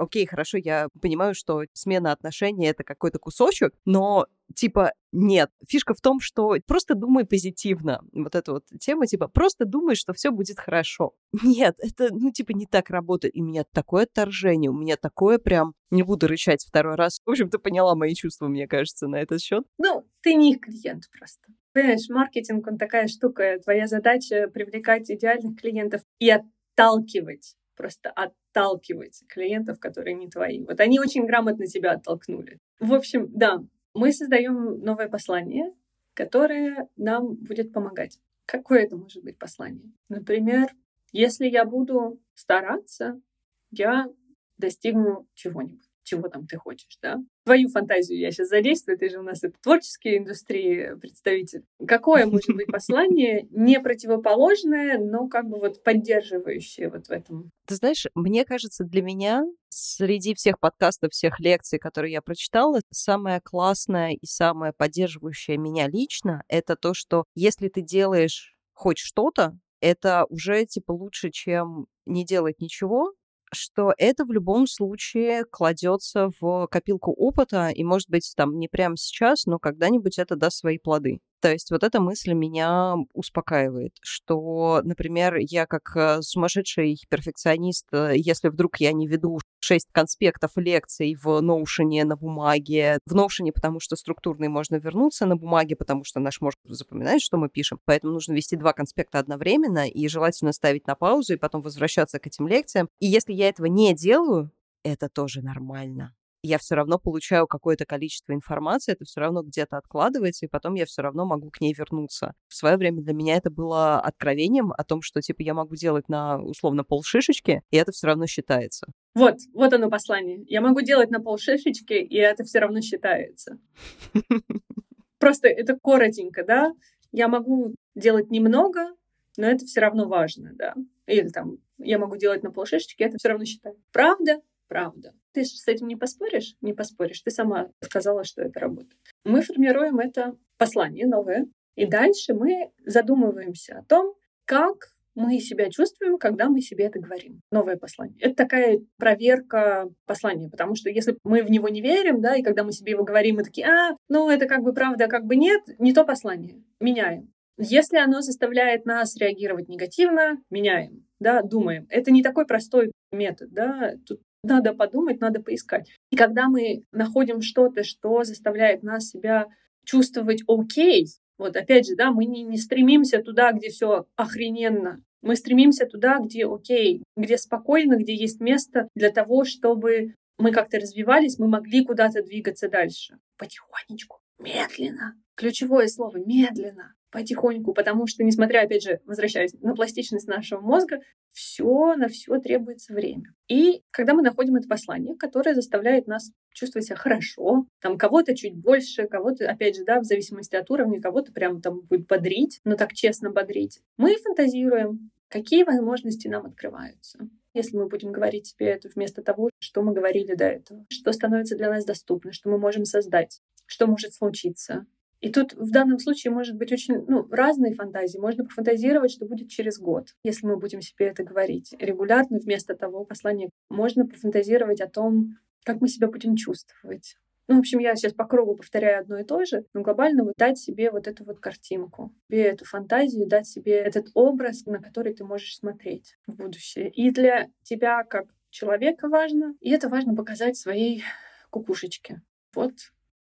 Окей, хорошо, я понимаю, что смена отношений — это какой-то кусочек, но типа, нет. Фишка в том, что просто думай позитивно. Вот эта вот тема, типа, просто думай, что все будет хорошо. [laughs] Нет, это, ну, типа, не так работает. И у меня такое отторжение, у меня такое прям... Не буду рычать второй раз. В общем, ты поняла мои чувства, мне кажется, на этот счет. Ну, ты не их клиент просто. Понимаешь, маркетинг, он такая штука. Твоя задача привлекать идеальных клиентов и отталкивать просто отталкивать клиентов, которые не твои. Вот они очень грамотно тебя оттолкнули. В общем, да, мы создаем новое послание, которое нам будет помогать. Какое это может быть послание? Например, если я буду стараться, я достигну чего-нибудь чего там ты хочешь, да? Твою фантазию я сейчас задействую, ты же у нас это творческие индустрии представитель. Какое может быть послание, [laughs] не противоположное, но как бы вот поддерживающее вот в этом? Ты знаешь, мне кажется, для меня среди всех подкастов, всех лекций, которые я прочитала, самое классное и самое поддерживающее меня лично, это то, что если ты делаешь хоть что-то, это уже типа лучше, чем не делать ничего, что это в любом случае кладется в копилку опыта, и, может быть, там не прямо сейчас, но когда-нибудь это даст свои плоды. То есть вот эта мысль меня успокаивает, что, например, я как э, сумасшедший перфекционист, э, если вдруг я не веду шесть конспектов лекций в Notion на бумаге, в Notion, потому что структурный можно вернуться на бумаге, потому что наш мозг запоминает, что мы пишем, поэтому нужно вести два конспекта одновременно и желательно ставить на паузу и потом возвращаться к этим лекциям. И если я этого не делаю, это тоже нормально я все равно получаю какое-то количество информации, это все равно где-то откладывается, и потом я все равно могу к ней вернуться. В свое время для меня это было откровением о том, что типа я могу делать на условно полшишечки, и это все равно считается. Вот, вот оно послание. Я могу делать на полшишечки, и это все равно считается. Просто это коротенько, да? Я могу делать немного, но это все равно важно, да? Или там я могу делать на полшишечки, это все равно считается. Правда? Правда. Ты с этим не поспоришь? Не поспоришь. Ты сама сказала, что это работает. Мы формируем это послание новое, и дальше мы задумываемся о том, как мы себя чувствуем, когда мы себе это говорим. Новое послание. Это такая проверка послания, потому что если мы в него не верим, да, и когда мы себе его говорим, мы такие, а, ну это как бы правда, а как бы нет, не то послание. Меняем. Если оно заставляет нас реагировать негативно, меняем, да, думаем. Это не такой простой метод, да, тут надо подумать, надо поискать. И когда мы находим что-то, что заставляет нас себя чувствовать окей, вот опять же, да, мы не, не стремимся туда, где все охрененно. Мы стремимся туда, где окей, где спокойно, где есть место для того, чтобы мы как-то развивались, мы могли куда-то двигаться дальше. Потихонечку, медленно. Ключевое слово — медленно потихоньку, потому что, несмотря, опять же, возвращаясь на пластичность нашего мозга, все на все требуется время. И когда мы находим это послание, которое заставляет нас чувствовать себя хорошо, там кого-то чуть больше, кого-то, опять же, да, в зависимости от уровня, кого-то прям там будет бодрить, но так честно бодрить, мы фантазируем, какие возможности нам открываются. Если мы будем говорить себе это вместо того, что мы говорили до этого, что становится для нас доступно, что мы можем создать, что может случиться, и тут в данном случае может быть очень ну, разные фантазии. Можно пофантазировать, что будет через год, если мы будем себе это говорить регулярно вместо того послания. Можно пофантазировать о том, как мы себя будем чувствовать. Ну, в общем, я сейчас по кругу повторяю одно и то же, но глобально вот дать себе вот эту вот картинку, себе эту фантазию, дать себе этот образ, на который ты можешь смотреть в будущее. И для тебя, как человека важно, и это важно показать своей кукушечке. Вот,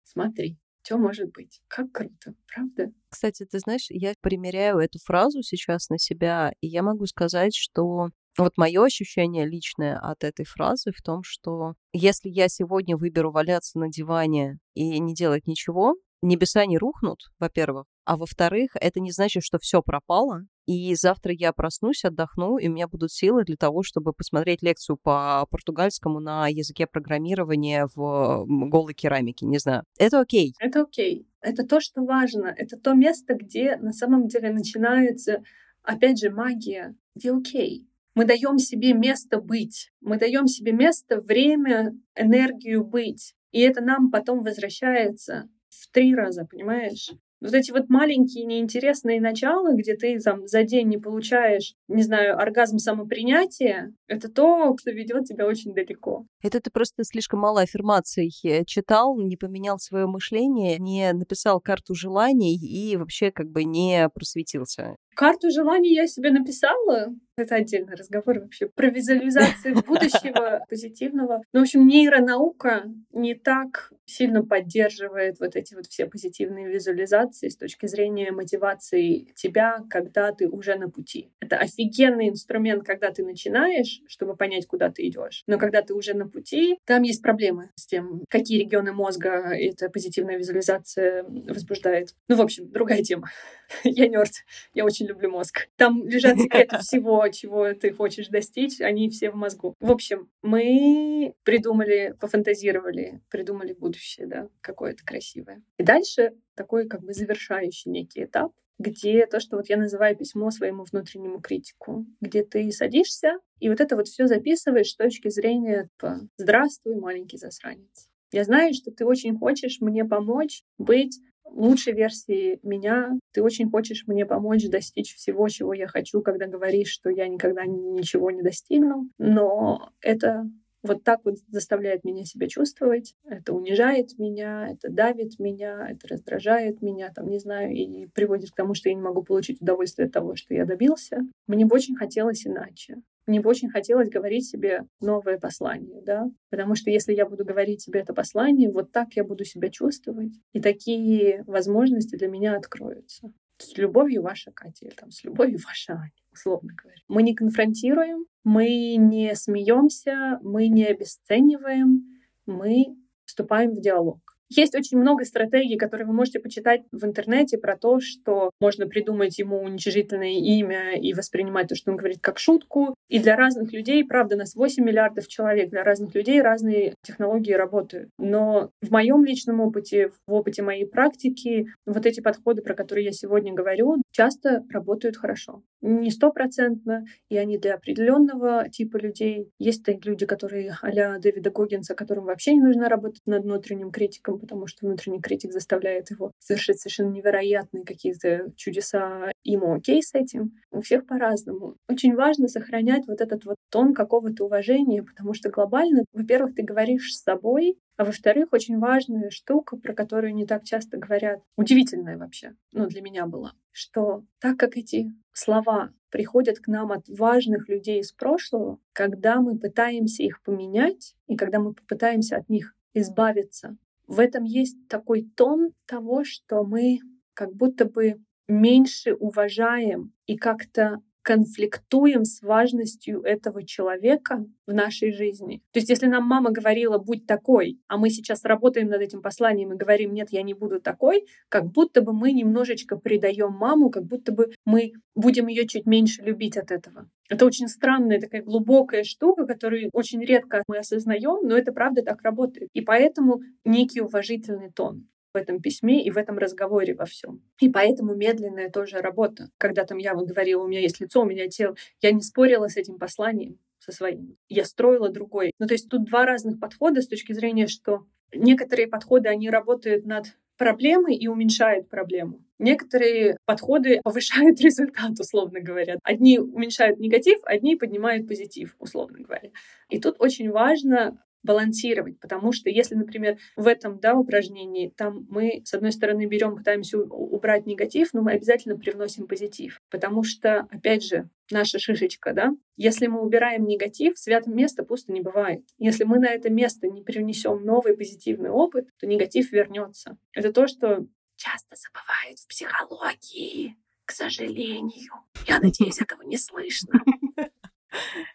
смотри, что может быть. Как круто, правда? Кстати, ты знаешь, я примеряю эту фразу сейчас на себя, и я могу сказать, что вот мое ощущение личное от этой фразы в том, что если я сегодня выберу валяться на диване и не делать ничего, небеса не рухнут, во-первых, а во-вторых, это не значит, что все пропало, и завтра я проснусь, отдохну, и у меня будут силы для того, чтобы посмотреть лекцию по португальскому на языке программирования в голой керамике, не знаю. Это окей. Это окей. Это то, что важно. Это то место, где на самом деле начинается, опять же, магия, где окей. Мы даем себе место быть. Мы даем себе место, время, энергию быть. И это нам потом возвращается в три раза, понимаешь? Вот эти вот маленькие неинтересные начала, где ты там за день не получаешь, не знаю, оргазм самопринятия, это то, что ведет тебя очень далеко. Это ты просто слишком мало аффирмаций читал, не поменял свое мышление, не написал карту желаний и вообще как бы не просветился. Карту желаний я себе написала. Это отдельный разговор вообще про визуализацию [laughs] будущего позитивного. Ну, в общем, нейронаука не так сильно поддерживает вот эти вот все позитивные визуализации с точки зрения мотивации тебя, когда ты уже на пути. Это офигенный инструмент, когда ты начинаешь, чтобы понять, куда ты идешь. Но когда ты уже на пути, там есть проблемы с тем, какие регионы мозга эта позитивная визуализация возбуждает. Ну, в общем, другая тема. [laughs] Я нерд. Я очень люблю мозг. Там лежат секреты [laughs] всего, чего ты хочешь достичь, они все в мозгу. В общем, мы придумали, пофантазировали, придумали будущее, да, какое-то красивое. И дальше такой как бы завершающий некий этап, где то, что вот я называю письмо своему внутреннему критику, где ты садишься и вот это вот все записываешь с точки зрения типа, «Здравствуй, маленький засранец». Я знаю, что ты очень хочешь мне помочь быть лучшей версии меня. Ты очень хочешь мне помочь достичь всего, чего я хочу, когда говоришь, что я никогда ничего не достигну. Но это вот так вот заставляет меня себя чувствовать, это унижает меня, это давит меня, это раздражает меня, там, не знаю, и приводит к тому, что я не могу получить удовольствие от того, что я добился. Мне бы очень хотелось иначе мне бы очень хотелось говорить себе новое послание, да, потому что если я буду говорить себе это послание, вот так я буду себя чувствовать, и такие возможности для меня откроются. С любовью ваша Катя, или там с любовью [laughs] ваша Аня, условно говоря. Мы не конфронтируем, мы не смеемся, мы не обесцениваем, мы вступаем в диалог. Есть очень много стратегий, которые вы можете почитать в интернете про то, что можно придумать ему уничижительное имя и воспринимать то, что он говорит, как шутку. И для разных людей, правда, нас 8 миллиардов человек, для разных людей разные технологии работают. Но в моем личном опыте, в опыте моей практики, вот эти подходы, про которые я сегодня говорю, часто работают хорошо. Не стопроцентно, и они для определенного типа людей. Есть люди, которые а Дэвида Гоггинса, которым вообще не нужно работать над внутренним критиком, потому что внутренний критик заставляет его совершить совершенно невероятные какие-то чудеса. Ему окей с этим. У всех по-разному. Очень важно сохранять вот этот вот тон какого-то уважения, потому что глобально, во-первых, ты говоришь с собой, а во-вторых, очень важная штука, про которую не так часто говорят, удивительная вообще, ну, для меня была, что так как эти слова приходят к нам от важных людей из прошлого, когда мы пытаемся их поменять и когда мы попытаемся от них избавиться, в этом есть такой тон того, что мы как будто бы меньше уважаем и как-то конфликтуем с важностью этого человека в нашей жизни. То есть если нам мама говорила «будь такой», а мы сейчас работаем над этим посланием и говорим «нет, я не буду такой», как будто бы мы немножечко предаем маму, как будто бы мы будем ее чуть меньше любить от этого. Это очень странная такая глубокая штука, которую очень редко мы осознаем, но это правда так работает. И поэтому некий уважительный тон этом письме и в этом разговоре во всем. И поэтому медленная тоже работа. Когда там я вот говорила, у меня есть лицо, у меня тело, я не спорила с этим посланием, со своим. Я строила другой. Ну, то есть тут два разных подхода с точки зрения, что некоторые подходы, они работают над проблемой и уменьшают проблему. Некоторые подходы повышают [laughs] результат, условно говоря. Одни уменьшают негатив, одни поднимают позитив, условно говоря. И тут очень важно балансировать, потому что если, например, в этом да, упражнении там мы, с одной стороны, берем, пытаемся убрать негатив, но мы обязательно привносим позитив, потому что, опять же, наша шишечка, да, если мы убираем негатив, святое место пусто не бывает. Если мы на это место не привнесем новый позитивный опыт, то негатив вернется. Это то, что часто забывают в психологии, к сожалению. Я надеюсь, этого не слышно.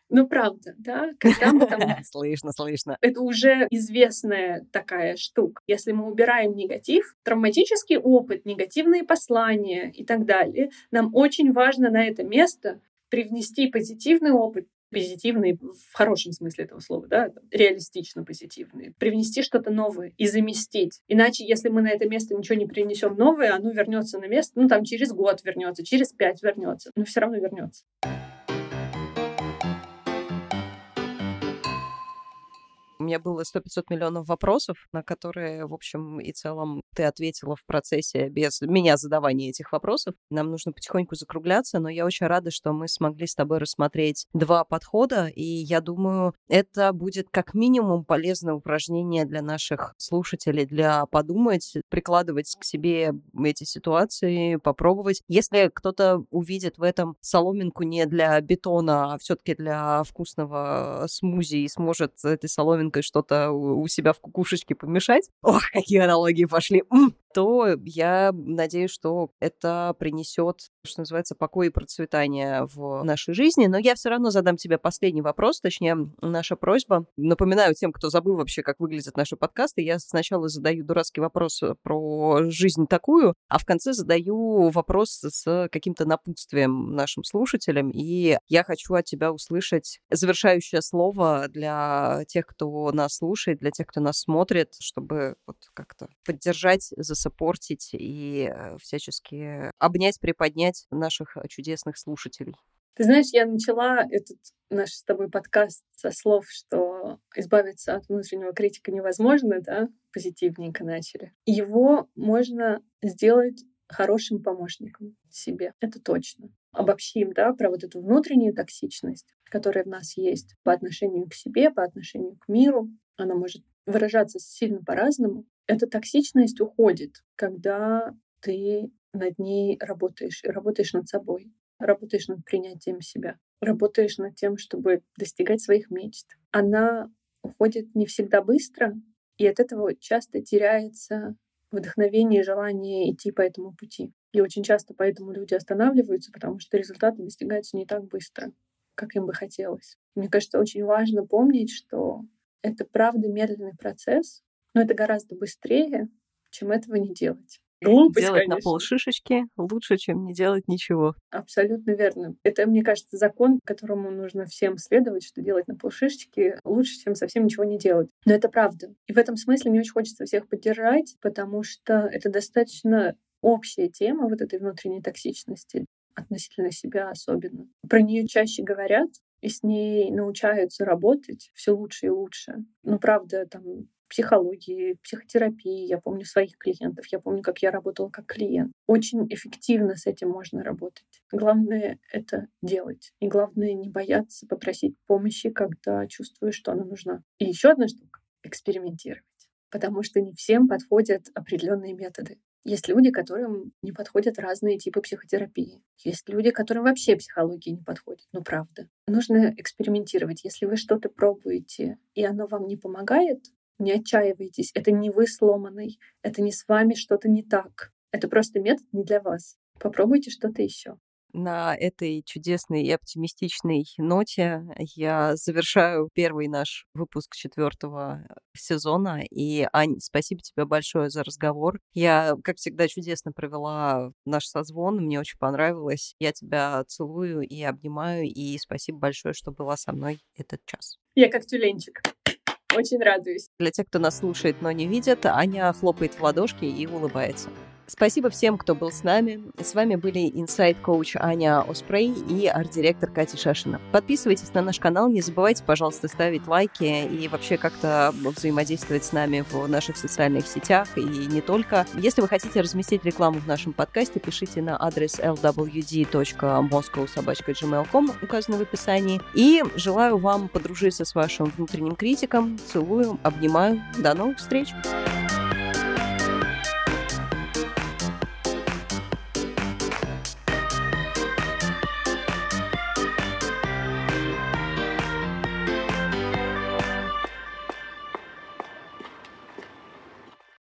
Ну, правда, да, когда мы там... [laughs] Слышно, слышно. Это уже известная такая штука. Если мы убираем негатив, травматический опыт, негативные послания и так далее, нам очень важно на это место привнести позитивный опыт, позитивный в хорошем смысле этого слова, да, реалистично позитивный, привнести что-то новое и заместить. Иначе, если мы на это место ничего не принесем новое, оно вернется на место, ну там через год вернется, через пять вернется, но все равно вернется. У меня было 100-500 миллионов вопросов, на которые, в общем и целом, ты ответила в процессе без меня задавания этих вопросов. Нам нужно потихоньку закругляться, но я очень рада, что мы смогли с тобой рассмотреть два подхода, и я думаю, это будет как минимум полезное упражнение для наших слушателей, для подумать, прикладывать к себе эти ситуации, попробовать. Если кто-то увидит в этом соломинку не для бетона, а все-таки для вкусного смузи и сможет этой соломинкой соломинкой что-то у себя в кукушечке помешать. Ох, какие аналогии пошли. М-м то я надеюсь, что это принесет, что называется, покой и процветание в нашей жизни. Но я все равно задам тебе последний вопрос, точнее, наша просьба. Напоминаю тем, кто забыл вообще, как выглядят наши подкасты, я сначала задаю дурацкий вопрос про жизнь такую, а в конце задаю вопрос с каким-то напутствием нашим слушателям. И я хочу от тебя услышать завершающее слово для тех, кто нас слушает, для тех, кто нас смотрит, чтобы вот как-то поддержать, за саппортить и э, всячески обнять, приподнять наших э, чудесных слушателей. Ты знаешь, я начала этот наш с тобой подкаст со слов, что избавиться от внутреннего критика невозможно, да, позитивненько начали. Его можно сделать хорошим помощником себе, это точно. Обобщим, да, про вот эту внутреннюю токсичность, которая в нас есть по отношению к себе, по отношению к миру. Она может выражаться сильно по-разному, эта токсичность уходит, когда ты над ней работаешь, работаешь над собой, работаешь над принятием себя, работаешь над тем, чтобы достигать своих мечт. Она уходит не всегда быстро, и от этого часто теряется вдохновение и желание идти по этому пути. И очень часто поэтому люди останавливаются, потому что результаты достигаются не так быстро, как им бы хотелось. Мне кажется, очень важно помнить, что это правда медленный процесс, но это гораздо быстрее, чем этого не делать. Глупость, делать конечно. на пол шишечки лучше, чем не делать ничего. Абсолютно верно. Это, мне кажется, закон, которому нужно всем следовать, что делать на пол шишечки лучше, чем совсем ничего не делать. Но это правда. И в этом смысле мне очень хочется всех поддержать, потому что это достаточно общая тема вот этой внутренней токсичности относительно себя особенно. Про нее чаще говорят, и с ней научаются работать все лучше и лучше. Но правда, там психологии, психотерапии. Я помню своих клиентов, я помню, как я работала как клиент. Очень эффективно с этим можно работать. Главное — это делать. И главное — не бояться попросить помощи, когда чувствуешь, что она нужна. И еще одна штука — экспериментировать. Потому что не всем подходят определенные методы. Есть люди, которым не подходят разные типы психотерапии. Есть люди, которым вообще психология не подходит. Ну, правда. Нужно экспериментировать. Если вы что-то пробуете, и оно вам не помогает, не отчаивайтесь, это не вы сломанный, это не с вами что-то не так. Это просто метод не для вас. Попробуйте что-то еще. На этой чудесной и оптимистичной ноте я завершаю первый наш выпуск четвертого сезона. И, Ань, спасибо тебе большое за разговор. Я, как всегда, чудесно провела наш созвон. Мне очень понравилось. Я тебя целую и обнимаю. И спасибо большое, что была со мной этот час. Я как тюленчик. Очень радуюсь. Для тех, кто нас слушает, но не видит, Аня хлопает в ладошки и улыбается. Спасибо всем, кто был с нами. С вами были инсайт-коуч Аня Оспрей и арт-директор Катя Шашина. Подписывайтесь на наш канал, не забывайте, пожалуйста, ставить лайки и вообще как-то взаимодействовать с нами в наших социальных сетях и не только. Если вы хотите разместить рекламу в нашем подкасте, пишите на адрес lwd.moscow.gmail.com, указанный в описании. И желаю вам подружиться с вашим внутренним критиком. Целую, обнимаю. До новых встреч!